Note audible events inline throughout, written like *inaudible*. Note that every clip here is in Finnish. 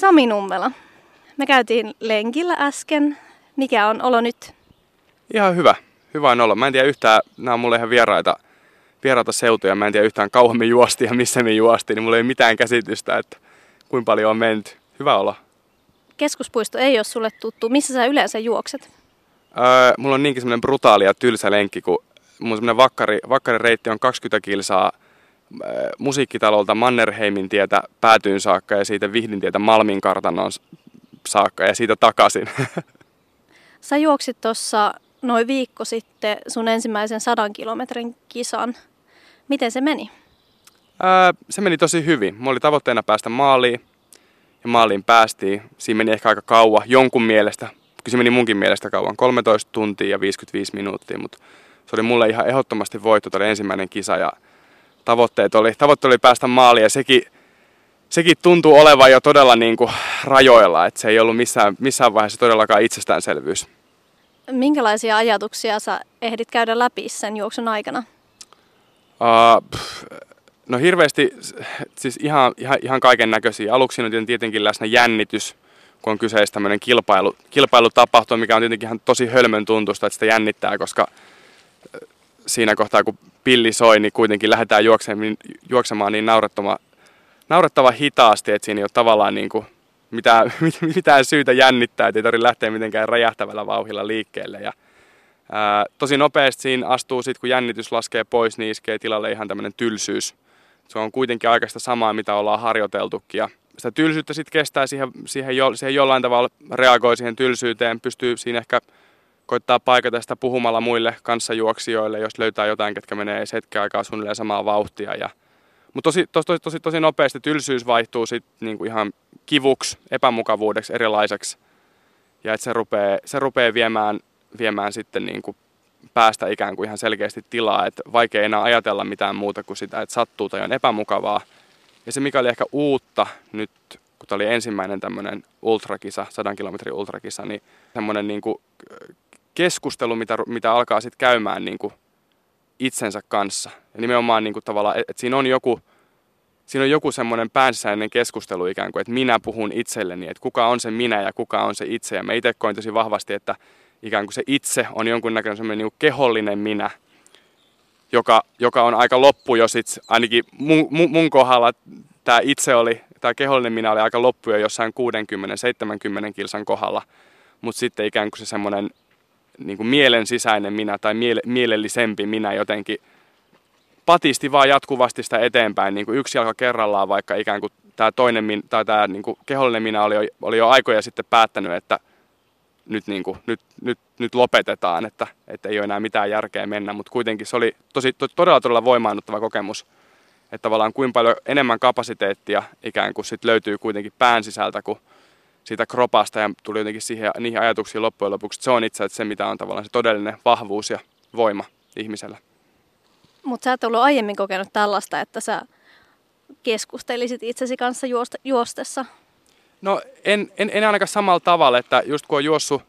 Sami Nummela, me käytiin lenkillä äsken. Mikä on olo nyt? Ihan hyvä. Hyvä on olla. Mä en tiedä yhtään, nämä on mulle ihan vieraita, vieraita seutuja. Mä en tiedä yhtään kauan me juostiin ja missä me juostiin, niin mulla ei mitään käsitystä, että kuinka paljon on menty. Hyvä olla. Keskuspuisto ei ole sulle tuttu. Missä sä yleensä juokset? Öö, mulla on niinkin semmoinen brutaali ja tylsä lenkki, kun mun semmoinen vakkari, vakkarireitti on 20 kilsaa musiikkitalolta Mannerheimin tietä päätyyn saakka ja siitä Vihdin tietä Malmin kartanon saakka ja siitä takaisin. *laughs* Sä juoksit tuossa noin viikko sitten sun ensimmäisen sadan kilometrin kisan. Miten se meni? Öö, se meni tosi hyvin. Mulla oli tavoitteena päästä maaliin ja maaliin päästiin. Siinä meni ehkä aika kauan jonkun mielestä. Kyllä se meni munkin mielestä kauan, 13 tuntia ja 55 minuuttia, mutta se oli mulle ihan ehdottomasti voitto, tämä ensimmäinen kisa ja tavoitteet oli, tavoitteet oli päästä maaliin ja sekin, sekin tuntuu olevan jo todella niin kuin rajoilla, että se ei ollut missään, missään vaiheessa todellakaan itsestäänselvyys. Minkälaisia ajatuksia sä ehdit käydä läpi sen juoksun aikana? Uh, pff, no hirveästi, siis ihan, ihan, ihan kaiken näköisiä. Aluksi on tietenkin läsnä jännitys, kun on kyseessä tämmöinen kilpailu, kilpailutapahtuma, mikä on tietenkin ihan tosi hölmön tuntusta, että sitä jännittää, koska siinä kohtaa kun pilli soi, niin kuitenkin lähdetään juoksemaan, juoksemaan niin naurettava, naurettava hitaasti, että siinä ei ole tavallaan niin kuin mitään, *laughs* mitään syytä jännittää, että ei tarvitse lähteä mitenkään räjähtävällä vauhilla liikkeelle. Ja, ää, tosi nopeasti siinä astuu sitten, kun jännitys laskee pois, niin iskee tilalle ihan tämmöinen tylsyys. Se on kuitenkin aikaista samaa, mitä ollaan harjoiteltukin. Ja sitä tylsyyttä sitten kestää siihen, siihen, jo, siihen jollain tavalla reagoi siihen tylsyyteen, pystyy siinä ehkä koittaa paikata sitä puhumalla muille kanssajuoksijoille, jos löytää jotain, ketkä menee hetken aikaa suunnilleen samaa vauhtia. Ja, mutta tosi, tosi, tosi, tosi, nopeasti tylsyys vaihtuu sitten niinku ihan kivuksi, epämukavuudeksi, erilaiseksi. Ja että se rupeaa, se rupeaa viemään, viemään sitten niinku päästä ikään kuin ihan selkeästi tilaa, että vaikea enää ajatella mitään muuta kuin sitä, että sattuu tai on epämukavaa. Ja se mikä oli ehkä uutta nyt, kun tämä oli ensimmäinen tämmöinen ultrakisa, 100 kilometrin ultrakisa, niin semmoinen niin kuin keskustelu, mitä, mitä alkaa sitten käymään niin kuin itsensä kanssa. Ja nimenomaan niin kuin tavallaan, että siinä on joku, siinä on joku semmoinen päänsäinen keskustelu ikään kuin, että minä puhun itselleni, että kuka on se minä ja kuka on se itse. Ja mä itse koin tosi vahvasti, että ikään kuin se itse on jonkunnäköinen semmoinen niin kehollinen minä, joka, joka on aika loppu jo sit, ainakin mun, mun, mun kohdalla tämä itse oli, tämä kehollinen minä oli aika loppu jo jossain 60-70 kilsan kohdalla, mutta sitten ikään kuin se semmoinen niin kuin mielen sisäinen minä tai miele, mielellisempi minä jotenkin patisti vaan jatkuvasti sitä eteenpäin, niin kuin yksi jalka kerrallaan, vaikka ikään kuin tämä toinen, tai tämä niin kuin kehollinen minä oli jo, oli jo aikoja sitten päättänyt, että nyt, niin kuin, nyt, nyt, nyt lopetetaan, että, että ei ole enää mitään järkeä mennä, mutta kuitenkin se oli tosi, to, todella todella voimaannuttava kokemus, että tavallaan kuinka paljon enemmän kapasiteettia ikään kuin sit löytyy kuitenkin pään sisältä kuin siitä kropasta ja tuli jotenkin siihen, niihin ajatuksiin loppujen lopuksi, että se on itse asiassa se, mitä on tavallaan se todellinen vahvuus ja voima ihmisellä. Mutta sä et ollut aiemmin kokenut tällaista, että sä keskustelisit itsesi kanssa juosta, juostessa? No en, en, en ainakaan samalla tavalla, että just kun on juossut,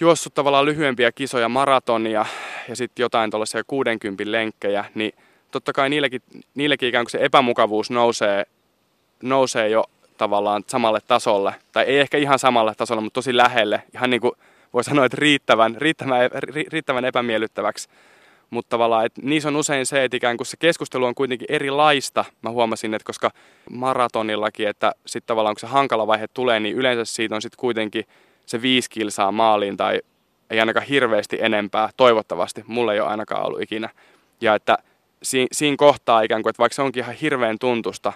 juossut tavallaan lyhyempiä kisoja, maratonia ja sitten jotain tuollaisia 60 lenkkejä, niin totta kai niilläkin, niilläkin ikään kuin se epämukavuus nousee, nousee jo tavallaan samalle tasolle. Tai ei ehkä ihan samalle tasolle, mutta tosi lähelle. Ihan niin kuin voi sanoa, että riittävän, riittävän, riittävän epämiellyttäväksi. Mutta tavallaan, että niissä on usein se, että ikään kuin se keskustelu on kuitenkin erilaista. Mä huomasin, että koska maratonillakin, että sitten tavallaan kun se hankala vaihe tulee, niin yleensä siitä on sitten kuitenkin se viisi kilsaa maaliin tai ei ainakaan hirveästi enempää, toivottavasti. Mulla ei ole ainakaan ollut ikinä. Ja että siinä, kohtaa ikään kuin, että vaikka se onkin ihan hirveän tuntusta,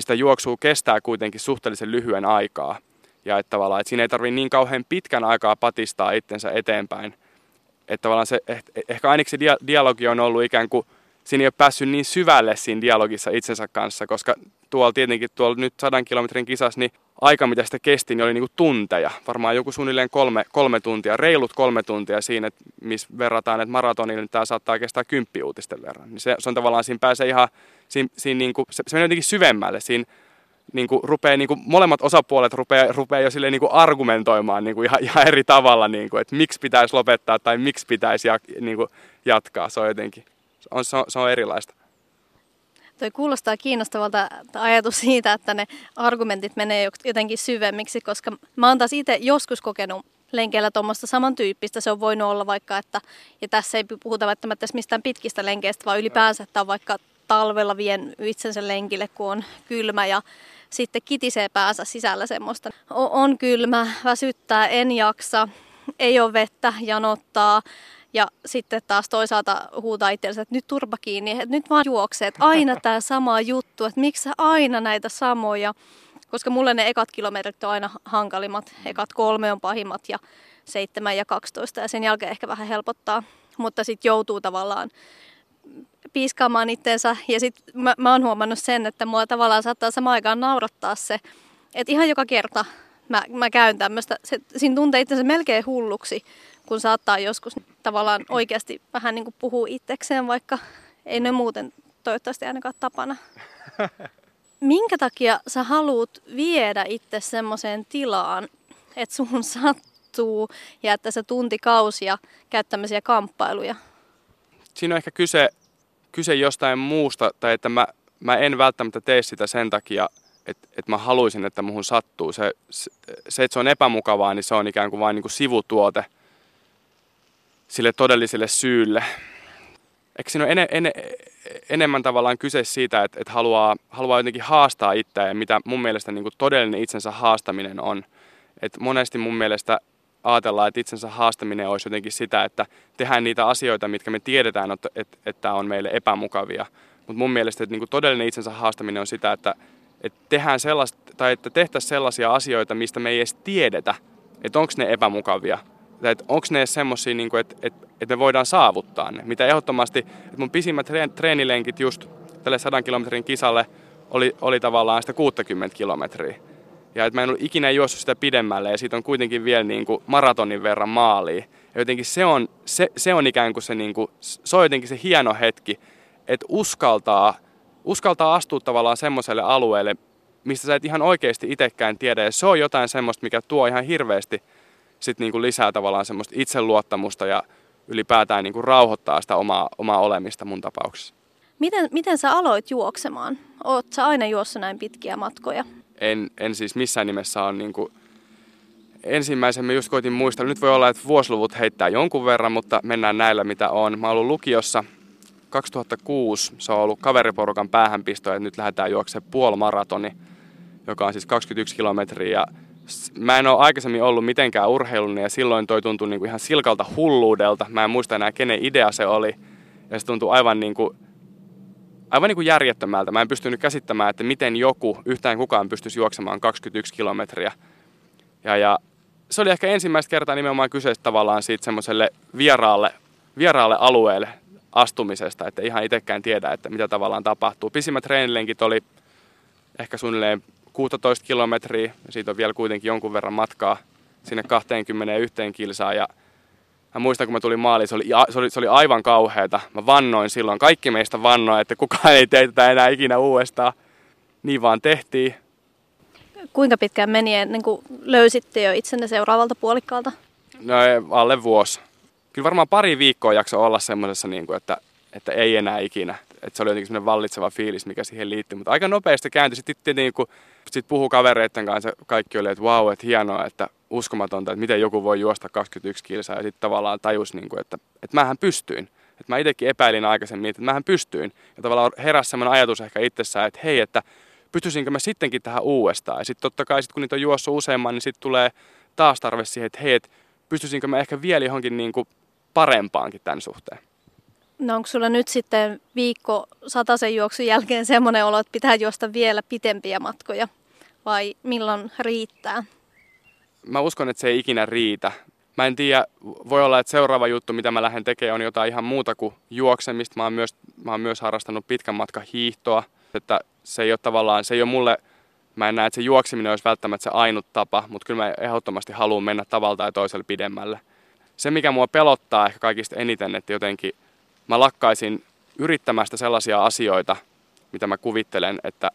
sitä juoksua kestää kuitenkin suhteellisen lyhyen aikaa. Ja että tavallaan, että siinä ei tarvitse niin kauhean pitkän aikaa patistaa itsensä eteenpäin. Että tavallaan se, eh, ehkä ainakin se dialogi on ollut ikään kuin, siinä ei ole päässyt niin syvälle siinä dialogissa itsensä kanssa, koska tuolla tietenkin tuolla nyt sadan kilometrin kisassa, niin aika mitä sitä kesti, niin oli niin kuin tunteja. Varmaan joku suunnilleen kolme, kolme tuntia, reilut kolme tuntia siinä, että missä verrataan, että maratonille niin tämä saattaa kestää kymppi uutisten verran. Niin se, se on tavallaan, siinä pääsee ihan, siinä, siinä niin kuin, se, se menee jotenkin syvemmälle. Siinä niin kuin rupeaa, niin kuin, molemmat osapuolet rupeaa, rupeaa jo silleen, niin kuin argumentoimaan niin kuin ihan, ihan, eri tavalla, niin kuin, että miksi pitäisi lopettaa tai miksi pitäisi ja, niin kuin, jatkaa. Se on jotenkin, on, se on, se on erilaista. Toi kuulostaa kiinnostavalta ajatus siitä, että ne argumentit menee jotenkin syvemmiksi, koska mä oon taas itse joskus kokenut lenkeillä tuommoista samantyyppistä. Se on voinut olla vaikka, että, ja tässä ei puhuta välttämättä mistään pitkistä lenkeistä, vaan ylipäänsä, että on vaikka talvella vien itsensä lenkille, kun on kylmä ja sitten kitisee päänsä sisällä semmoista. On, on kylmä, väsyttää, en jaksa, ei ole vettä, janottaa. Ja sitten taas toisaalta huutaa itsellensä, että nyt turpa kiinni, että nyt vaan juoksee, että aina tämä sama juttu, että miksi aina näitä samoja. Koska mulle ne ekat kilometrit on aina hankalimmat, ekat kolme on pahimmat ja seitsemän ja 12 ja sen jälkeen ehkä vähän helpottaa. Mutta sitten joutuu tavallaan piiskaamaan itteensä. Ja sitten mä, mä oon huomannut sen, että mua tavallaan saattaa samaan aikaan naurattaa se, että ihan joka kerta mä, mä käyn tämmöistä, se, siinä tuntee itsensä melkein hulluksi, kun saattaa joskus tavallaan oikeasti vähän niin kuin puhua itsekseen, vaikka ei ne muuten toivottavasti ainakaan tapana. *laughs* Minkä takia sä haluat viedä itse semmoiseen tilaan, että sun sattuu ja että sä tuntikausia käyt tämmöisiä kamppailuja? Siinä on ehkä kyse kyse jostain muusta, tai että mä, mä en välttämättä tee sitä sen takia, että, että mä haluaisin, että muhun sattuu. Se, se, se, että se on epämukavaa, niin se on ikään kuin vain niin kuin sivutuote sille todelliselle syylle. Eikö siinä ole ene, ene, enemmän tavallaan kyse siitä, että, että haluaa, haluaa jotenkin haastaa itseään mitä mun mielestä niin kuin todellinen itsensä haastaminen on. Et monesti mun mielestä ajatellaan, että itsensä haastaminen olisi jotenkin sitä, että tehdään niitä asioita, mitkä me tiedetään, että, että on meille epämukavia. Mutta mun mielestä että niin kuin todellinen itsensä haastaminen on sitä, että, että, tehdään sellaista, tai että tehtäisiin sellaisia asioita, mistä me ei edes tiedetä, että onko ne epämukavia. Että onko ne semmoisia, niin että, että, että me voidaan saavuttaa ne. Mitä ehdottomasti, että mun pisimmät treenilenkit just tälle 100 kilometrin kisalle oli, oli tavallaan sitä 60 kilometriä. Ja että mä en ollut ikinä juossut sitä pidemmälle ja siitä on kuitenkin vielä niin kuin maratonin verran maaliin. Ja jotenkin se on, se, se on ikään kuin se, niin kuin, se on jotenkin se hieno hetki, että uskaltaa, uskaltaa astua tavallaan semmoiselle alueelle, mistä sä et ihan oikeasti itsekään tiedä. Ja se on jotain semmoista, mikä tuo ihan hirveästi sit niin kuin lisää tavallaan semmoista itseluottamusta ja ylipäätään niin kuin rauhoittaa sitä omaa, omaa olemista mun tapauksessa. Miten, miten sä aloit juoksemaan? Oot sä aina juossut näin pitkiä matkoja? en, en siis missään nimessä ole niin kuin ensimmäisen mä just koitin muistella. Nyt voi olla, että vuosiluvut heittää jonkun verran, mutta mennään näillä mitä on. Mä oon ollut lukiossa 2006. Se on ollut kaveriporukan päähänpisto ja nyt lähdetään juoksemaan puolimaratoni, joka on siis 21 kilometriä. Ja mä en ole aikaisemmin ollut mitenkään urheilun ja silloin toi tuntui kuin ihan silkalta hulluudelta. Mä en muista enää kenen idea se oli. Ja se tuntui aivan niin kuin aivan niin kuin järjettömältä. Mä en pystynyt käsittämään, että miten joku, yhtään kukaan pystyisi juoksemaan 21 kilometriä. Ja, ja se oli ehkä ensimmäistä kertaa nimenomaan kyseessä tavallaan siitä semmoiselle vieraalle, vieraalle alueelle astumisesta, että ihan itsekään tiedä, että mitä tavallaan tapahtuu. Pisimmät treenilenkit oli ehkä suunnilleen 16 kilometriä, ja siitä on vielä kuitenkin jonkun verran matkaa sinne 21 kilsaan, ja Mä muistan, kun mä tulin maaliin, se oli, se oli, se oli aivan kauheata. Mä vannoin silloin, kaikki meistä vannoi, että kukaan ei tee tätä enää ikinä uudestaan. Niin vaan tehtiin. Kuinka pitkään meni ennen kuin löysitte jo itsenne seuraavalta puolikkaalta? No alle vuosi. Kyllä varmaan pari viikkoa jakso olla semmoisessa, niin kuin, että, että ei enää ikinä. Että se oli jotenkin semmoinen vallitseva fiilis, mikä siihen liittyy. Mutta aika nopeasti kääntyi. Sitten niin kun sit puhuu kavereiden kanssa, kaikki oli, että vau, wow, että hienoa, että uskomatonta, että miten joku voi juosta 21 kilsaa. Ja sitten tavallaan tajus, niin kuin, että, että mähän pystyin. Että mä itsekin epäilin aikaisemmin, että mähän pystyin. Ja tavallaan heräsi semmoinen ajatus ehkä itsessään, että hei, että pystyisinkö mä sittenkin tähän uudestaan. Ja sitten totta kai sit, kun niitä on juossut useamman, niin sitten tulee taas tarve siihen, että hei, että pystyisinkö mä ehkä vielä johonkin niin kuin parempaankin tämän suhteen. No onko sulla nyt sitten viikko sataisen juoksun jälkeen semmoinen olo, että pitää juosta vielä pitempiä matkoja? Vai milloin riittää? Mä uskon, että se ei ikinä riitä. Mä en tiedä, voi olla, että seuraava juttu, mitä mä lähden tekemään, on jotain ihan muuta kuin juoksemista. Mä oon myös, mä oon myös harrastanut pitkän matkan hiihtoa. Että se ei ole tavallaan, se ei ole mulle, mä en näe, että se juokseminen olisi välttämättä se ainut tapa, mutta kyllä mä ehdottomasti haluan mennä tavalla tai toisella pidemmälle. Se, mikä mua pelottaa ehkä kaikista eniten, että jotenkin mä lakkaisin yrittämästä sellaisia asioita, mitä mä kuvittelen, että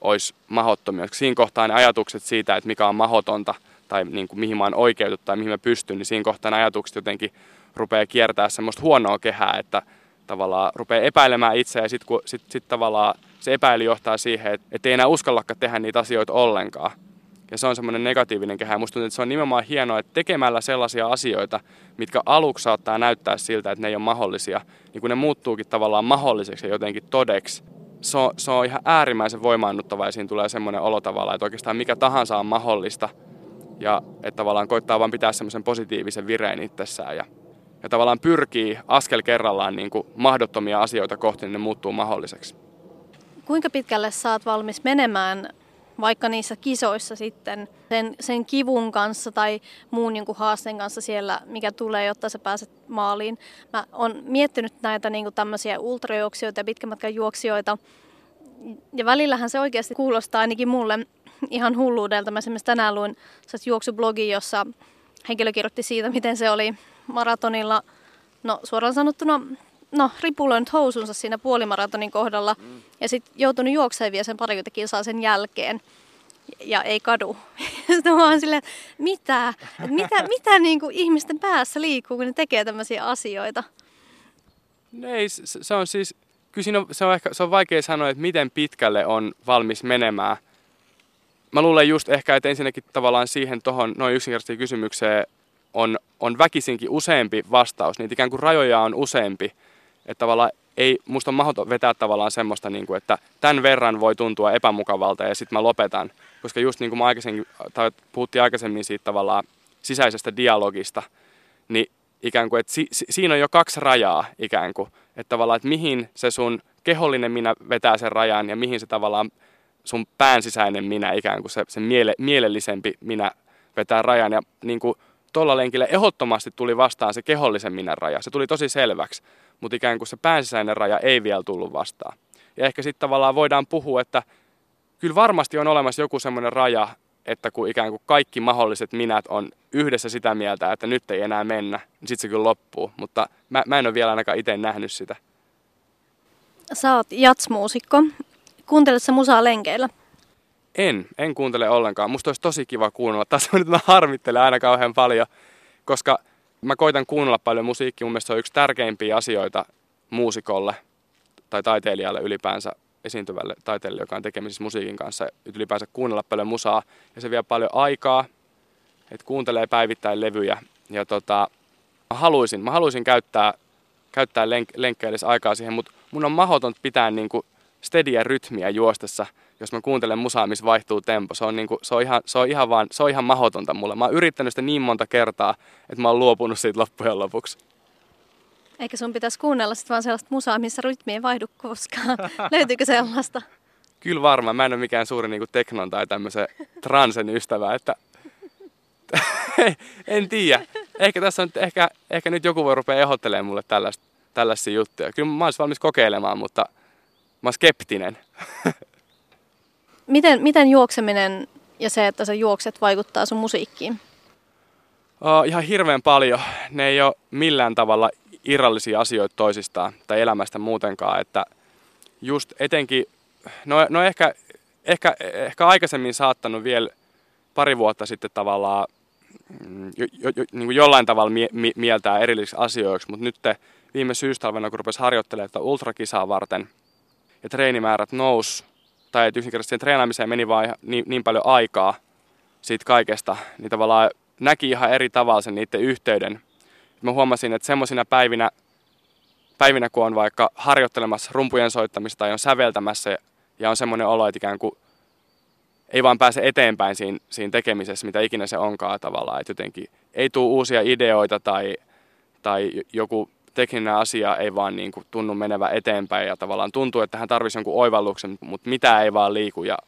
olisi mahottomia. Siinä kohtaa ne ajatukset siitä, että mikä on mahotonta tai niin kuin mihin mä oon oikeutettu tai mihin mä pystyn, niin siinä kohtaa ne ajatukset jotenkin rupeaa kiertää semmoista huonoa kehää, että tavallaan rupeaa epäilemään itseä ja sitten sit, sit tavallaan se epäily johtaa siihen, että ei enää uskallakaan tehdä niitä asioita ollenkaan. Ja se on semmoinen negatiivinen kehä. Musta tuntuu, että se on nimenomaan hienoa, että tekemällä sellaisia asioita, mitkä aluksi saattaa näyttää siltä, että ne ei ole mahdollisia, niin kun ne muuttuukin tavallaan mahdolliseksi ja jotenkin todeksi, se on, se on ihan äärimmäisen voimaannuttava ja siinä tulee semmoinen olo tavallaan, että oikeastaan mikä tahansa on mahdollista ja että tavallaan koittaa vaan pitää semmoisen positiivisen vireen itsessään ja, ja tavallaan pyrkii askel kerrallaan niin kuin mahdottomia asioita kohti, niin ne muuttuu mahdolliseksi. Kuinka pitkälle saat valmis menemään vaikka niissä kisoissa sitten sen, sen kivun kanssa tai muun niin kuin haasteen kanssa siellä, mikä tulee, jotta sä pääset maaliin. Mä oon miettinyt näitä niin kuin tämmöisiä ultrajuoksijoita ja pitkämatkan juoksijoita. Ja välillähän se oikeasti kuulostaa ainakin mulle ihan hulluudelta. Mä esimerkiksi tänään luin juoksublogi, jossa henkilö kirjoitti siitä, miten se oli maratonilla, no suoraan sanottuna no, ripuloinut housunsa siinä puolimaratonin kohdalla mm. ja sitten joutunut juoksemaan vielä sen parikymmentä kilsaa sen jälkeen ja ei kadu. *laughs* Sitten mä oon silleen, mitä, mitä, *laughs* mitä niin kuin ihmisten päässä liikkuu, kun ne tekee tämmöisiä asioita? No ei, se on siis, kyllä siinä on, se, on ehkä, se on vaikea sanoa, että miten pitkälle on valmis menemään. Mä luulen just ehkä, että ensinnäkin tavallaan siihen tuohon noin yksinkertaiseen kysymykseen on, on väkisinkin useampi vastaus. Niitä ikään kuin rajoja on useampi. Että tavallaan ei, musta on mahdoton vetää tavallaan semmoista, niin kuin, että tämän verran voi tuntua epämukavalta ja sitten mä lopetan. Koska just niin kuin mä aikaisemmin, tai puhuttiin aikaisemmin siitä tavallaan sisäisestä dialogista, niin ikään kuin, että si, si, siinä on jo kaksi rajaa ikään kuin. Että tavallaan, että mihin se sun kehollinen minä vetää sen rajan ja mihin se tavallaan sun pään sisäinen minä, ikään kuin se, se miele, mielellisempi minä vetää rajan. Ja niin kuin tuolla lenkillä ehdottomasti tuli vastaan se kehollisen minä raja. Se tuli tosi selväksi mutta ikään kuin se päänsisäinen raja ei vielä tullut vastaan. Ja ehkä sitten tavallaan voidaan puhua, että kyllä varmasti on olemassa joku semmoinen raja, että kun ikään kuin kaikki mahdolliset minät on yhdessä sitä mieltä, että nyt ei enää mennä, niin sitten se kyllä loppuu. Mutta mä, mä en ole vielä ainakaan itse nähnyt sitä. Sä oot jatsmuusikko. Kuuntelet sä musaa lenkeillä? En, en kuuntele ollenkaan. Musta olisi tosi kiva kuunnella. Tässä nyt mä harmittelen aina kauhean paljon, koska mä koitan kuunnella paljon musiikkia. Mun mielestä se on yksi tärkeimpiä asioita muusikolle tai taiteilijalle ylipäänsä esiintyvälle taiteilijalle, joka on tekemisissä musiikin kanssa, ylipäänsä kuunnella paljon musaa. Ja se vie paljon aikaa, että kuuntelee päivittäin levyjä. Ja tota, mä haluaisin, mä haluaisin käyttää, käyttää lenk, aikaa siihen, mutta mun on mahdoton pitää niinku steadyä rytmiä juostessa – jos mä kuuntelen musaa, missä vaihtuu tempo. Se on, niinku, se on, ihan, se on, ihan, vaan, se on ihan mahdotonta mulle. Mä oon yrittänyt sitä niin monta kertaa, että mä oon luopunut siitä loppujen lopuksi. Eikä sun pitäisi kuunnella sit vaan sellaista musaa, missä rytmi ei vaihdu koskaan. *laughs* Löytyykö sellaista? Kyllä varmaan. Mä en ole mikään suuri niin teknon tai tämmöisen transen ystävä, että *laughs* en tiedä. Ehkä tässä on, ehkä, ehkä nyt joku voi rupea ehdottelemaan mulle tällaista, tällaisia juttuja. Kyllä mä olisin valmis kokeilemaan, mutta mä oon skeptinen. *laughs* Miten, miten juokseminen ja se, että sä juokset, vaikuttaa sun musiikkiin? Uh, ihan hirveän paljon. Ne ei ole millään tavalla irrallisia asioita toisistaan tai elämästä muutenkaan. Että just etenkin, no, no ehkä, ehkä, ehkä aikaisemmin saattanut vielä pari vuotta sitten tavallaan mm, jo, jo, jo, niin kuin jollain tavalla mie, mie, mieltää erillisiksi asioiksi, mutta nyt viime syystalvena, kun rupesi harjoittelemaan ultrakisaa varten ja treenimäärät nous tai että yksinkertaisesti treenaamiseen meni vaan niin, niin paljon aikaa siitä kaikesta, niin tavallaan näki ihan eri tavalla sen niiden yhteyden. Mä huomasin, että semmoisina päivinä, päivinä, kun on vaikka harjoittelemassa rumpujen soittamista tai on säveltämässä ja on semmoinen olo, että ikään kuin ei vaan pääse eteenpäin siinä, siinä tekemisessä, mitä ikinä se onkaan tavallaan. Että jotenkin ei tule uusia ideoita tai, tai joku tekninen asia ei vaan niin kuin tunnu menevä eteenpäin ja tavallaan tuntuu, että hän tarvitsisi jonkun oivalluksen, mutta mitä ei vaan liiku ja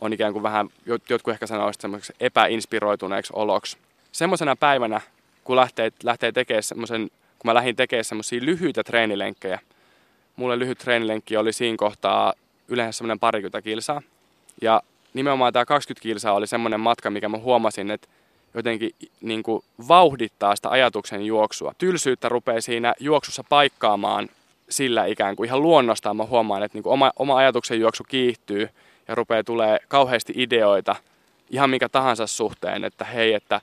on ikään kuin vähän, jotkut ehkä sanoisivat semmoiseksi epäinspiroituneeksi oloksi. Semmoisena päivänä, kun lähtee, lähtee tekemään semmoisen, kun mä lähdin tekemään semmoisia lyhyitä treenilenkkejä, mulle lyhyt treenilenkki oli siinä kohtaa yleensä semmoinen parikymmentä kilsaa. Ja nimenomaan tämä 20 kilsaa oli semmoinen matka, mikä mä huomasin, että jotenkin niin kuin vauhdittaa sitä ajatuksen juoksua. Tylsyyttä rupeaa siinä juoksussa paikkaamaan sillä ikään kuin ihan luonnostaan. Mä huomaan, että niin kuin oma, oma ajatuksen juoksu kiihtyy ja rupeaa tulee kauheasti ideoita ihan mikä tahansa suhteen, että hei, että,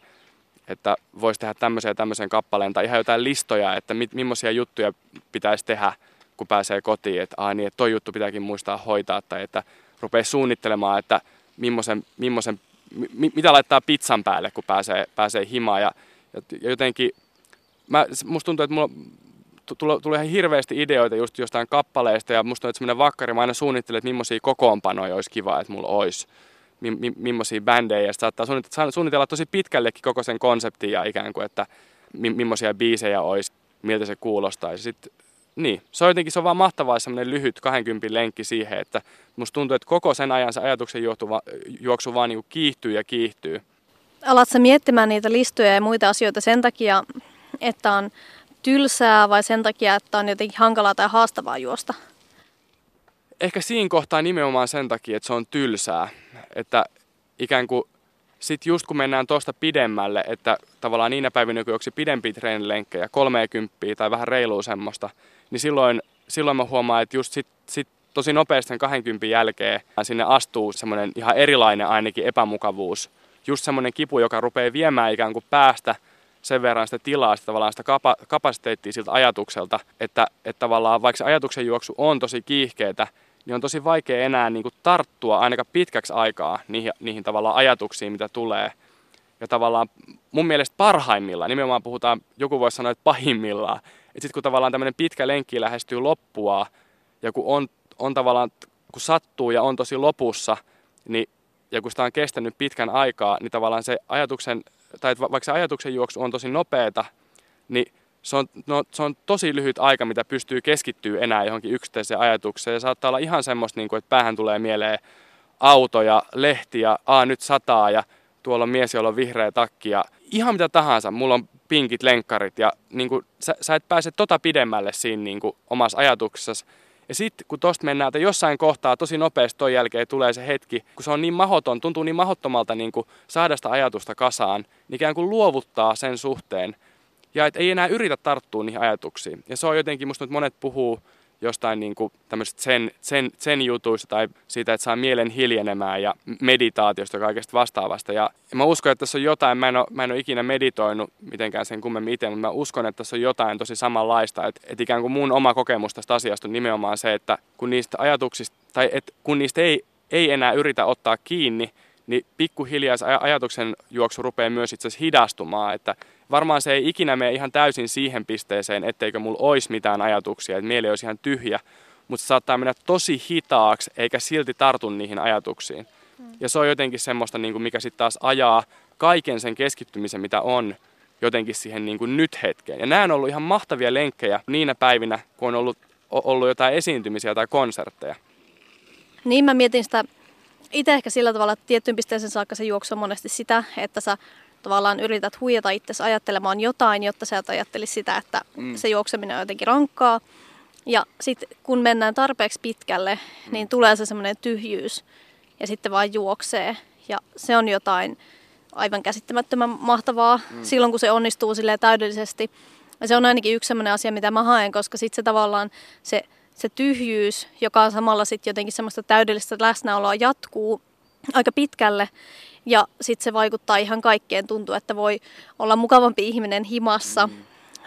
että voisi tehdä tämmöisen ja tämmöisen kappaleen tai ihan jotain listoja, että mit, millaisia juttuja pitäisi tehdä kun pääsee kotiin, että, ah, niin, että toi juttu pitääkin muistaa hoitaa tai että rupeaa suunnittelemaan, että millaisen, millaisen, mi, mitä laittaa pizzan päälle, kun pääsee, pääsee himaan. Ja, ja jotenkin, mä, musta tuntuu, että mulla tulee ihan hirveästi ideoita just jostain kappaleista ja musta on, että semmoinen vakkari, mä aina suunnittelen, että millaisia kokoonpanoja olisi kiva, että mulla olisi mi, mi, millaisia bändejä ja saattaa suunnitella, suunnitella tosi pitkällekin koko sen konseptin ja ikään kuin, että mi, millaisia biisejä olisi, miltä se kuulostaisi. Sitten niin, se on jotenkin se on vaan mahtavaa semmoinen lyhyt 20 lenkki siihen, että musta tuntuu, että koko sen ajan se ajatuksen juoksu, juoksu vaan niin kiihtyy ja kiihtyy. Alatko miettimään niitä listoja ja muita asioita sen takia, että on tylsää vai sen takia, että on jotenkin hankalaa tai haastavaa juosta? Ehkä siinä kohtaa nimenomaan sen takia, että se on tylsää. Että ikään kuin sit just kun mennään tuosta pidemmälle, että tavallaan niinä päivinä, kun juoksi pidempiä treenilenkkejä, 30 tai vähän reilua semmoista, niin silloin, silloin mä huomaan, että just sit, sit tosi nopeasti sen 20 jälkeen sinne astuu semmoinen ihan erilainen ainakin epämukavuus. Just semmoinen kipu, joka rupeaa viemään ikään kuin päästä sen verran sitä tilaa, sitä, tavallaan sitä kapa, kapasiteettia siltä ajatukselta, että, että tavallaan vaikka se ajatuksen juoksu on tosi kiihkeetä, niin on tosi vaikea enää niin kuin tarttua ainakaan pitkäksi aikaa niihin, niihin tavallaan ajatuksiin, mitä tulee. Ja tavallaan mun mielestä parhaimmillaan, nimenomaan puhutaan, joku voisi sanoa, että pahimmillaan, että sitten kun tavallaan tämmöinen pitkä lenkki lähestyy loppua ja kun on, on tavallaan, kun sattuu ja on tosi lopussa, niin, ja kun sitä on kestänyt pitkän aikaa, niin tavallaan se ajatuksen, tai vaikka se ajatuksen juoksu on tosi nopeeta, niin se on, no, se on tosi lyhyt aika, mitä pystyy keskittyä enää johonkin yksittäiseen ajatukseen. Ja saattaa olla ihan semmoista, niin kuin, että päähän tulee mieleen auto ja lehti ja a, nyt sataa ja tuolla on mies, jolla on vihreä takki ja ihan mitä tahansa. Mulla on pinkit lenkkarit ja niin kuin, sä, sä et pääse tota pidemmälle siinä niin kuin, omassa ajatuksessa. Ja sitten kun tosta mennään, että jossain kohtaa tosi nopeasti ton jälkeen tulee se hetki, kun se on niin mahoton, tuntuu niin mahottomalta niin kuin saada sitä ajatusta kasaan, niin ikään kuin luovuttaa sen suhteen – ja et ei enää yritä tarttua niihin ajatuksiin. Ja se on jotenkin, musta nyt monet puhuu jostain niin kuin sen, sen, sen jutuista tai siitä, että saa mielen hiljenemään ja meditaatiosta ja kaikesta vastaavasta. Ja, mä uskon, että tässä on jotain, mä en, ole, mä en ole ikinä meditoinut mitenkään sen kummemmin itse, mutta mä uskon, että tässä on jotain tosi samanlaista. Että, että ikään kuin mun oma kokemus tästä asiasta on nimenomaan se, että kun niistä ajatuksista, tai että kun niistä ei, ei enää yritä ottaa kiinni, niin pikkuhiljaa se ajatuksen juoksu rupeaa myös itse asiassa hidastumaan, että varmaan se ei ikinä mene ihan täysin siihen pisteeseen, etteikö mulla olisi mitään ajatuksia, että mieli olisi ihan tyhjä, mutta se saattaa mennä tosi hitaaksi, eikä silti tartu niihin ajatuksiin. Mm. Ja se on jotenkin semmoista, niin kuin mikä sitten taas ajaa kaiken sen keskittymisen, mitä on, jotenkin siihen niin kuin nyt hetkeen. Ja nämä on ollut ihan mahtavia lenkkejä niinä päivinä, kun on ollut, ollut jotain esiintymisiä tai konsertteja. Niin mä mietin sitä itse ehkä sillä tavalla, että tiettyyn pisteeseen saakka se juoksu on monesti sitä, että sä tavallaan yrität huijata itsesi ajattelemaan jotain, jotta sä et ajattelisi sitä, että mm. se juokseminen on jotenkin rankkaa. Ja sitten kun mennään tarpeeksi pitkälle, mm. niin tulee se semmoinen tyhjyys ja sitten vaan juoksee. Ja se on jotain aivan käsittämättömän mahtavaa mm. silloin, kun se onnistuu sille täydellisesti. Ja se on ainakin yksi semmoinen asia, mitä mä haen, koska sitten se tavallaan se, se tyhjyys, joka on samalla sitten jotenkin semmoista täydellistä läsnäoloa, jatkuu aika pitkälle. Ja sitten se vaikuttaa ihan kaikkeen. Tuntuu, että voi olla mukavampi ihminen himassa. Mm.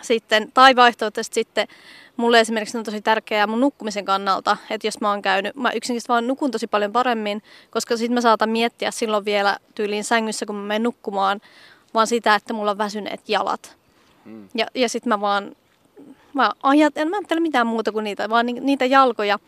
Sitten, tai vaihtoehtoisesti sitten mulle esimerkiksi on tosi tärkeää mun nukkumisen kannalta, että jos mä oon käynyt, mä yksinkertaisesti vaan nukun tosi paljon paremmin, koska sitten mä saatan miettiä silloin vielä tyyliin sängyssä, kun mä menen nukkumaan, vaan sitä, että mulla on väsyneet jalat. Mm. Ja, ja sitten mä vaan, mä ajat, en mä ajattele mitään muuta kuin niitä, vaan niitä jalkoja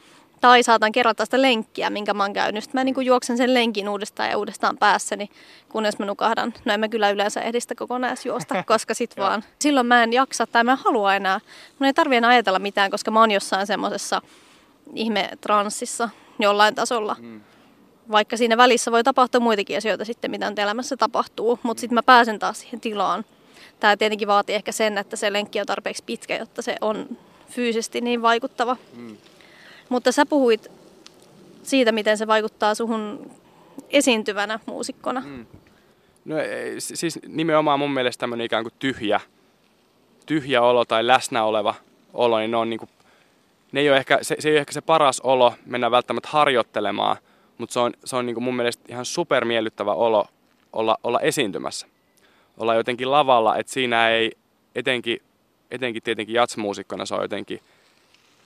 tai saatan kerrata sitä lenkkiä, minkä mä oon käynyt. Sitten mä niin kuin juoksen sen lenkin uudestaan ja uudestaan päässäni, kunnes mä nukahdan. No en mä kyllä yleensä ehdistä kokonaisjuosta, *laughs* koska sit vaan silloin mä en jaksa tai mä en halua enää. Mun ei tarvi enää ajatella mitään, koska mä oon jossain semmoisessa ihme transsissa jollain tasolla. Mm. Vaikka siinä välissä voi tapahtua muitakin asioita sitten, mitä nyt elämässä tapahtuu, mutta sitten mä pääsen taas siihen tilaan. Tämä tietenkin vaatii ehkä sen, että se lenkki on tarpeeksi pitkä, jotta se on fyysisesti niin vaikuttava. Mm. Mutta sä puhuit siitä, miten se vaikuttaa suhun esiintyvänä muusikkona. Mm. No siis nimenomaan mun mielestä tämmöinen ikään kuin tyhjä, tyhjä olo tai läsnä oleva olo, niin ne on niin kuin, ne ei ole ehkä, se, se ei ole ehkä se paras olo mennä välttämättä harjoittelemaan, mutta se on, se on niin kuin mun mielestä ihan supermiellyttävä olo olla, olla esiintymässä. Olla jotenkin lavalla, että siinä ei etenkin, etenkin tietenkin jatsmuusikkona se on jotenkin –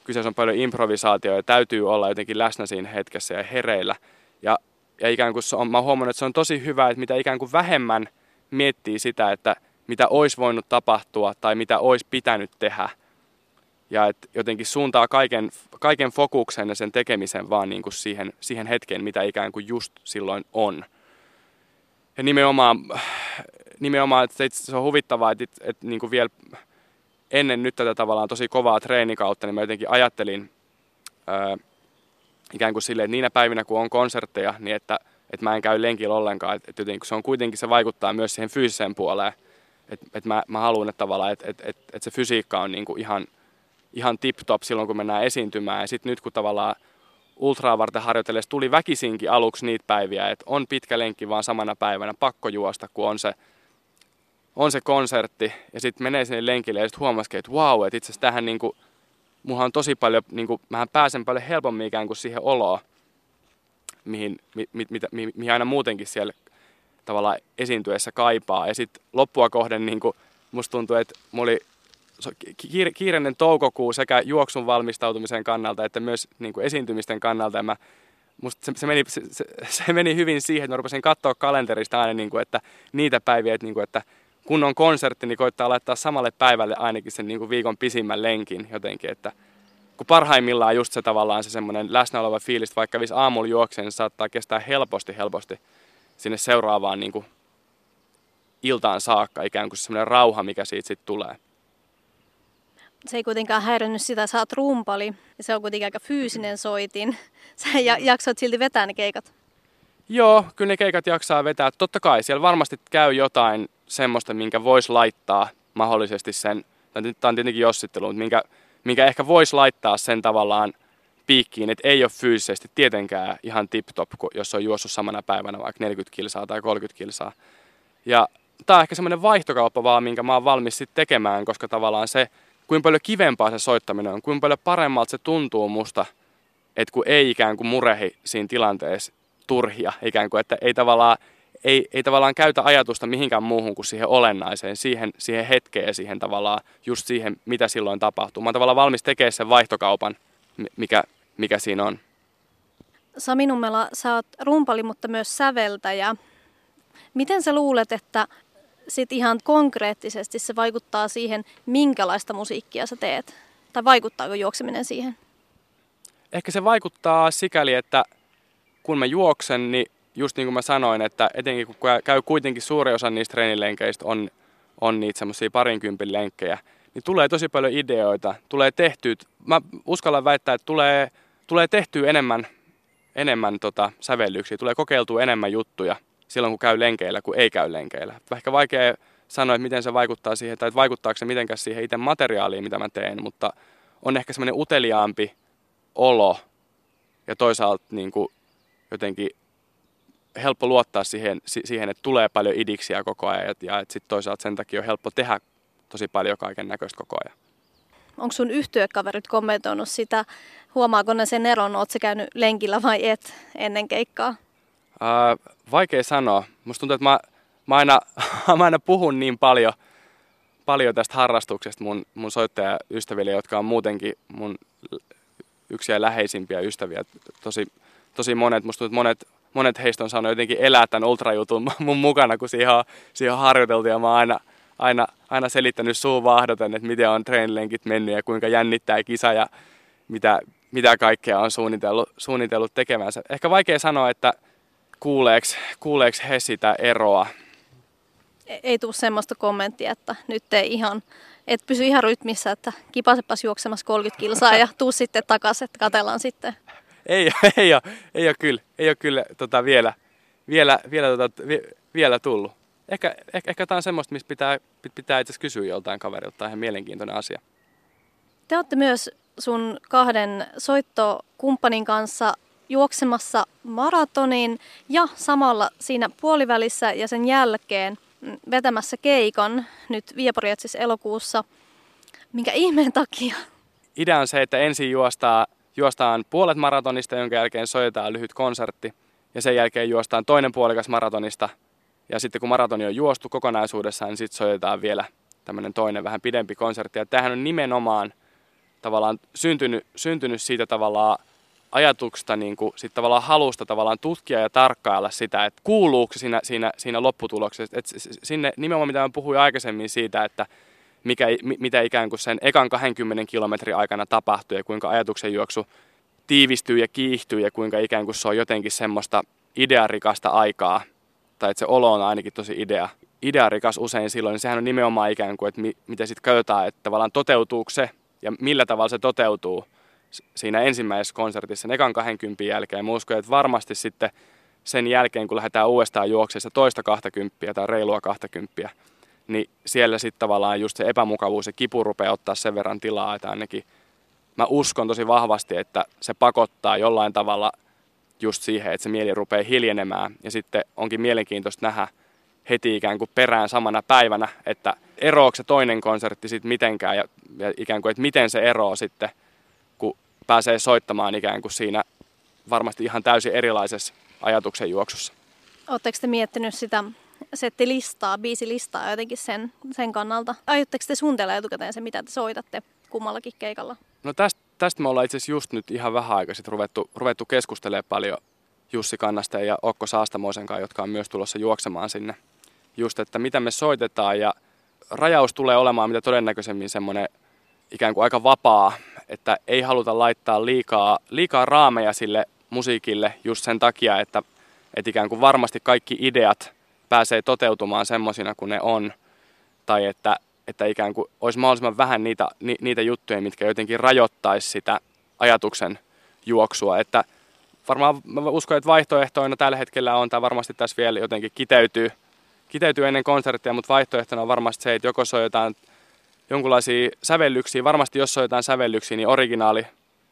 kyseessä on paljon improvisaatio ja täytyy olla jotenkin läsnä siinä hetkessä ja hereillä. Ja, ja ikään kuin se on, mä huomannut, että se on tosi hyvä, että mitä ikään kuin vähemmän miettii sitä, että mitä olisi voinut tapahtua tai mitä olisi pitänyt tehdä. Ja että jotenkin suuntaa kaiken, kaiken fokuksen ja sen tekemisen vaan niin kuin siihen, siihen hetkeen, mitä ikään kuin just silloin on. Ja nimenomaan, nimenomaan että se on huvittavaa, että, että, että niin kuin vielä ennen nyt tätä tavallaan tosi kovaa treenikautta, niin mä jotenkin ajattelin ää, ikään kuin silleen, että niinä päivinä kun on konsertteja, niin että, että mä en käy lenkillä ollenkaan. Että, että jotenkin se on kuitenkin, se vaikuttaa myös siihen fyysiseen puoleen. Että, että mä, mä haluan, että tavallaan, että, että, että, että se fysiikka on niin kuin ihan, ihan tip-top silloin, kun mennään esiintymään. Ja sitten nyt kun tavallaan ultraa varten harjoitellessa tuli väkisinkin aluksi niitä päiviä, että on pitkä lenkki vaan samana päivänä, pakko juosta, kun on se on se konsertti ja sitten menee sinne lenkille ja sitten huomasikin, että wow, että itse asiassa tähän niinku, mulla on tosi paljon, niinku, mähän pääsen paljon helpommin ikään kuin siihen oloon, mihin, mi, mi, mi, mi, mihin aina muutenkin siellä tavallaan esiintyessä kaipaa. Ja sitten loppua kohden niinku, musta tuntuu, että mulla oli kiire, kiireinen toukokuu sekä juoksun valmistautumisen kannalta että myös niin kuin esiintymisten kannalta. Ja mä, musta se, se, meni, se, se, meni hyvin siihen, että mä rupesin katsoa kalenterista aina, niin kuin, että niitä päiviä, että, niin kuin, että kun on konsertti, niin koittaa laittaa samalle päivälle ainakin sen niin kuin viikon pisimmän lenkin jotenkin, että kun parhaimmillaan just se tavallaan se semmoinen läsnä oleva fiilis, vaikka kävisi aamulla juokseen, niin saattaa kestää helposti, helposti sinne seuraavaan niin kuin iltaan saakka, ikään kuin semmoinen rauha, mikä siitä sitten tulee. Se ei kuitenkaan häirinnyt sitä, sä oot rumpali ja se on kuitenkin aika fyysinen soitin. *laughs* Sä jaksoit silti vetää ne keikat. Joo, kyllä ne keikat jaksaa vetää. Totta kai siellä varmasti käy jotain semmoista, minkä voisi laittaa mahdollisesti sen, tämä on tietenkin jossittelu, mutta minkä, minkä ehkä voisi laittaa sen tavallaan piikkiin, että ei ole fyysisesti tietenkään ihan tip-top, jos on juossut samana päivänä vaikka 40 kilsaa tai 30 kilsaa. Ja tämä on ehkä semmoinen vaihtokauppa vaan, minkä mä oon valmis sitten tekemään, koska tavallaan se, kuinka paljon kivempaa se soittaminen on, kuinka paljon paremmalta se tuntuu musta, että kun ei ikään kuin murehi siinä tilanteessa turhia, ikään kuin, että ei tavallaan ei, ei tavallaan käytä ajatusta mihinkään muuhun kuin siihen olennaiseen, siihen, siihen hetkeen ja siihen tavallaan just siihen, mitä silloin tapahtuu. Mä oon tavallaan valmis tekemään sen vaihtokaupan, mikä, mikä siinä on. Sami Nummela, sä oot rumpali, mutta myös säveltäjä. Miten sä luulet, että sit ihan konkreettisesti se vaikuttaa siihen, minkälaista musiikkia sä teet? Tai vaikuttaako juokseminen siihen? Ehkä se vaikuttaa sikäli, että kun mä juoksen, niin just niin kuin mä sanoin, että etenkin kun käy kuitenkin suuri osa niistä treenilenkeistä on, on niitä semmoisia parinkympin lenkkejä, niin tulee tosi paljon ideoita, tulee tehtyä, mä uskallan väittää, että tulee, tulee tehtyä enemmän, enemmän tota sävellyksiä, tulee kokeiltua enemmän juttuja silloin kun käy lenkeillä kuin ei käy lenkeillä. Ehkä vaikea sanoa, että miten se vaikuttaa siihen, tai vaikuttaako se mitenkään siihen itse materiaaliin, mitä mä teen, mutta on ehkä semmoinen uteliaampi olo ja toisaalta niin kuin jotenkin helppo luottaa siihen, siihen, että tulee paljon idiksiä koko ajan ja että sitten toisaalta sen takia on helppo tehdä tosi paljon kaiken näköistä koko ajan. Onko sun yhtyökaverit kommentoinut sitä? Huomaako ne sen eron? Oletko käynyt lenkillä vai et ennen keikkaa? Ää, vaikea sanoa. Musta tuntuu, että mä, mä, aina, *laughs* mä aina puhun niin paljon, paljon tästä harrastuksesta mun, mun soittajaystäville, jotka on muutenkin mun yksiä läheisimpiä ystäviä. Tosi, tosi monet, musta tuntuu, että monet monet heistä on saanut jotenkin elää tämän ultrajutun *laughs* mun mukana, kun siihen on, siihen on harjoiteltu ja mä oon aina, aina, aina selittänyt suun vahdoten, että miten on treenilenkit mennyt ja kuinka jännittää kisa ja mitä, mitä kaikkea on suunnitellut, suunnitellut tekemänsä. Ehkä vaikea sanoa, että kuuleeks, kuuleeks he sitä eroa. E-, ei tule semmoista kommenttia, että nyt ei ihan, et pysy ihan rytmissä, että kipasepas juoksemassa 30 kilsaa ja *laughs* tuu sitten takaisin, että katellaan sitten ei, *laughs* ei, ole, ei ole kyllä, ei ole kyllä tota, vielä, vielä, vielä, tota, vielä tullut. Ehkä, ehkä, ehkä tämä on semmoista, mistä pitää, pitää itse kysyä joltain kaverilta. Tämä on ihan mielenkiintoinen asia. Te olette myös sun kahden soittokumppanin kanssa juoksemassa maratonin ja samalla siinä puolivälissä ja sen jälkeen vetämässä keikan nyt Vieporietsissa elokuussa. Minkä ihmeen takia? Idea on se, että ensin juostaa juostaan puolet maratonista, jonka jälkeen soitetaan lyhyt konsertti. Ja sen jälkeen juostaan toinen puolikas maratonista. Ja sitten kun maratoni on juostu kokonaisuudessaan, niin sitten soitetaan vielä tämmöinen toinen vähän pidempi konsertti. Ja tämähän on nimenomaan tavallaan syntynyt, syntynyt siitä tavallaan ajatuksesta, niin kuin, sit tavallaan halusta tavallaan tutkia ja tarkkailla sitä, että kuuluuko siinä, siinä, siinä lopputuloksessa. Et sinne nimenomaan mitä mä puhuin aikaisemmin siitä, että mikä, mitä ikään kuin sen ekan 20 kilometrin aikana tapahtuu ja kuinka ajatuksen juoksu tiivistyy ja kiihtyy ja kuinka ikään kuin se on jotenkin semmoista idearikasta aikaa, tai että se olo on ainakin tosi idea, idearikas usein silloin, niin sehän on nimenomaan ikään kuin, että mi, miten sitten katsotaan, että tavallaan toteutuuko se ja millä tavalla se toteutuu siinä ensimmäisessä konsertissa, sen ekan 20 jälkeen. Mä uskon, että varmasti sitten sen jälkeen, kun lähdetään uudestaan juokseessa toista 20 tai reilua 20, niin siellä sitten tavallaan just se epämukavuus ja kipu rupeaa ottaa sen verran tilaa, että ainakin mä uskon tosi vahvasti, että se pakottaa jollain tavalla just siihen, että se mieli rupeaa hiljenemään. Ja sitten onkin mielenkiintoista nähdä heti ikään kuin perään samana päivänä, että eroako se toinen konsertti sitten mitenkään ja, ja ikään kuin, että miten se eroo sitten, kun pääsee soittamaan ikään kuin siinä varmasti ihan täysin erilaisessa ajatuksen juoksussa. Oletteko te miettinyt sitä settilistaa, biisilistaa jotenkin sen, sen kannalta? Aiotteko te suunnitella etukäteen se, mitä te soitatte kummallakin keikalla? No tästä, tästä me ollaan itse asiassa just nyt ihan vähän aikaa sitten ruvettu, ruvettu keskustelemaan paljon Jussi Kannasten ja Okko Saastamoisen kanssa, jotka on myös tulossa juoksemaan sinne. Just, että mitä me soitetaan ja rajaus tulee olemaan mitä todennäköisemmin semmoinen ikään kuin aika vapaa, että ei haluta laittaa liikaa, liikaa raameja sille musiikille just sen takia, että, että ikään kuin varmasti kaikki ideat pääsee toteutumaan semmoisina kuin ne on. Tai että, että ikään kuin olisi mahdollisimman vähän niitä, ni, niitä juttuja, mitkä jotenkin rajoittaisi sitä ajatuksen juoksua. Että varmaan mä uskon, että vaihtoehtoina tällä hetkellä on, tai varmasti tässä vielä jotenkin kiteytyy, kiteytyy ennen konserttia, mutta vaihtoehtona on varmasti se, että joko se on jotain jonkinlaisia sävellyksiä, varmasti jos on jotain sävellyksiä, niin originaali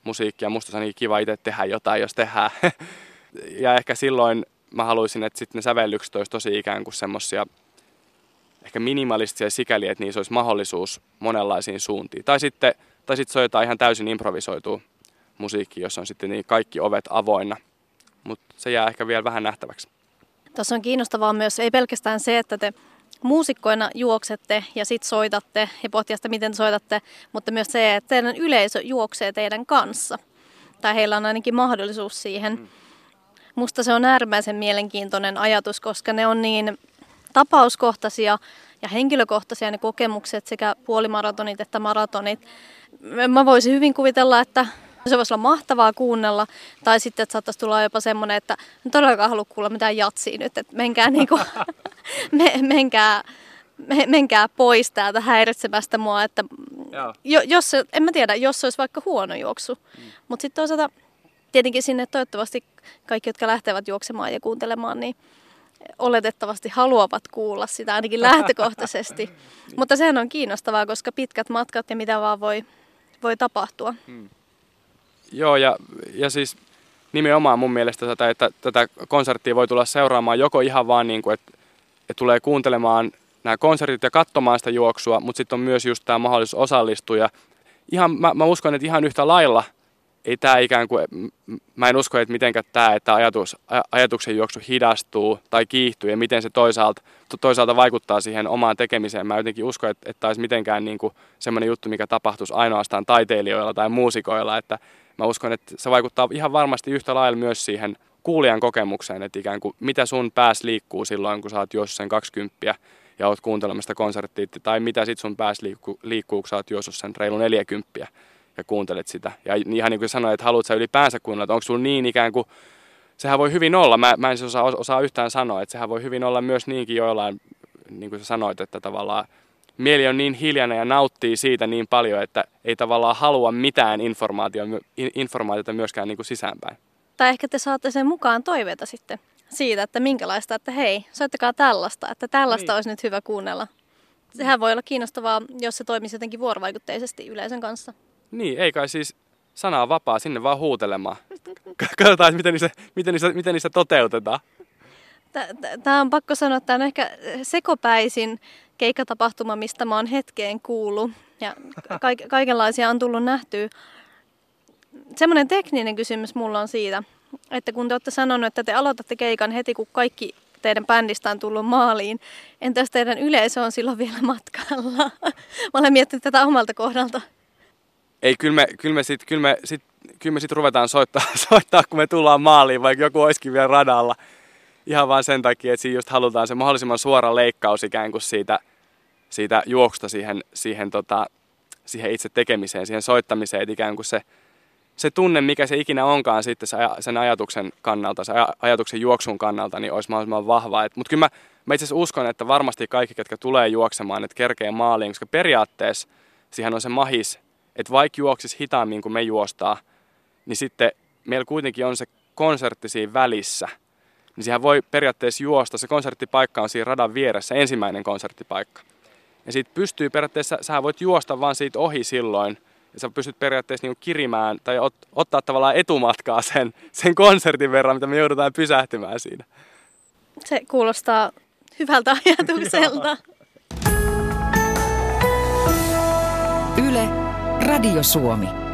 musiikkia, musta on niin kiva itse tehdä jotain, jos tehdään. *laughs* ja ehkä silloin mä haluaisin, että sitten ne sävellykset olisi tosi ikään kuin semmosia ehkä minimalistisia sikäli, että niissä olisi mahdollisuus monenlaisiin suuntiin. Tai sitten, tai sitten se on jotain ihan täysin improvisoitua musiikki, jossa on sitten niin kaikki ovet avoinna. Mutta se jää ehkä vielä vähän nähtäväksi. Tässä on kiinnostavaa myös, ei pelkästään se, että te muusikkoina juoksette ja sitten soitatte ja pohtia sitä, miten soitatte, mutta myös se, että teidän yleisö juoksee teidän kanssa. Tai heillä on ainakin mahdollisuus siihen. Mm. Musta se on äärimmäisen mielenkiintoinen ajatus, koska ne on niin tapauskohtaisia ja henkilökohtaisia ne kokemukset, sekä puolimaratonit että maratonit. Mä voisin hyvin kuvitella, että se voisi olla mahtavaa kuunnella, tai sitten että saattaisi tulla jopa semmoinen, että en todellakaan halua kuulla mitään jatsia nyt, että menkää, niinku, *laughs* *laughs* me, menkää, me, menkää pois täältä häiritsemästä mua, että jo, jos en mä tiedä, jos se olisi vaikka huono juoksu, mm. mutta sitten toisaalta tietenkin sinne toivottavasti kaikki, jotka lähtevät juoksemaan ja kuuntelemaan, niin oletettavasti haluavat kuulla sitä ainakin lähtökohtaisesti. *laughs* Mutta sehän on kiinnostavaa, koska pitkät matkat ja mitä vaan voi, voi tapahtua. Hmm. Joo, ja, ja siis nimenomaan mun mielestä tätä, että tätä konserttia voi tulla seuraamaan joko ihan vaan niin kuin, että, että tulee kuuntelemaan nämä konsertit ja katsomaan sitä juoksua, mutta sitten on myös just tämä mahdollisuus osallistua. Ja ihan, mä, mä uskon, että ihan yhtä lailla – ei tämä ikään kuin, mä en usko, että mitenkä tämä, että ajatus, ajatuksen juoksu hidastuu tai kiihtyy ja miten se toisaalta, toisaalta vaikuttaa siihen omaan tekemiseen. Mä jotenkin uskon, että, että olisi mitenkään niin kuin semmoinen juttu, mikä tapahtuisi ainoastaan taiteilijoilla tai muusikoilla, että mä uskon, että se vaikuttaa ihan varmasti yhtä lailla myös siihen kuulijan kokemukseen, että ikään kuin mitä sun pääs liikkuu silloin, kun sä oot juossut sen 20 ja oot kuuntelemassa konserttia, tai mitä sit sun pääs liikkuu, liikkuu kun sä oot juossut sen reilu 40 ja kuuntelet sitä. Ja ihan niin kuin sanoin, että haluatko sä ylipäänsä kuunnella, että onko sulla niin ikään kuin, sehän voi hyvin olla, mä, mä en siis osaa, osaa yhtään sanoa, että sehän voi hyvin olla myös niinkin joillain, niin kuin sä sanoit, että tavallaan mieli on niin hiljainen ja nauttii siitä niin paljon, että ei tavallaan halua mitään informaatiota myöskään niin kuin sisäänpäin. Tai ehkä te saatte sen mukaan toiveita sitten siitä, että minkälaista, että hei, soittakaa tällaista, että tällaista niin. olisi nyt hyvä kuunnella. Sehän voi olla kiinnostavaa, jos se toimisi jotenkin vuorovaikutteisesti yleisön kanssa. Niin, ei kai siis sanaa vapaa, sinne vaan huutelemaan. Katsotaan, miten niissä, miten niissä, miten niissä toteutetaan. Tämä on pakko sanoa, että tämä on ehkä sekopäisin keikkatapahtuma, mistä mä oon hetkeen kuullut. Ja kaik- kaikenlaisia on tullut nähtyä. Semmoinen tekninen kysymys mulla on siitä, että kun te olette sanonut, että te aloitatte keikan heti, kun kaikki teidän bändistä on tullut maaliin. Entäs teidän yleisö on silloin vielä matkalla? Mä olen miettinyt tätä omalta kohdalta ei, kyllä me, kyllä me sitten kyllä me sit, kyllä me sit ruvetaan soittaa, *laughs* soittaa, kun me tullaan maaliin, vaikka joku olisikin vielä radalla. Ihan vaan sen takia, että siinä just halutaan se mahdollisimman suora leikkaus ikään kuin siitä, siitä juoksusta siihen, siihen, tota, siihen itse tekemiseen, siihen soittamiseen, että ikään kuin se, se tunne, mikä se ikinä onkaan sitten sen ajatuksen kannalta, se ajatuksen juoksun kannalta, niin olisi mahdollisimman vahva. Mutta kyllä mä, mä itse asiassa uskon, että varmasti kaikki, ketkä tulee juoksemaan, että kerkee maaliin, koska periaatteessa siihen on se mahis, että vaikka juoksis hitaammin kuin me juostaa, niin sitten meillä kuitenkin on se konsertti siinä välissä. Niin siihen voi periaatteessa juosta, se konserttipaikka on siinä radan vieressä, ensimmäinen konserttipaikka. Ja siitä pystyy periaatteessa, sä voit juosta vaan siitä ohi silloin, ja sä pystyt periaatteessa niin kirimään tai ot, ottaa tavallaan etumatkaa sen, sen konsertin verran, mitä me joudutaan pysähtymään siinä. Se kuulostaa hyvältä *laughs* ajatukselta. Yle, Radio Suomi.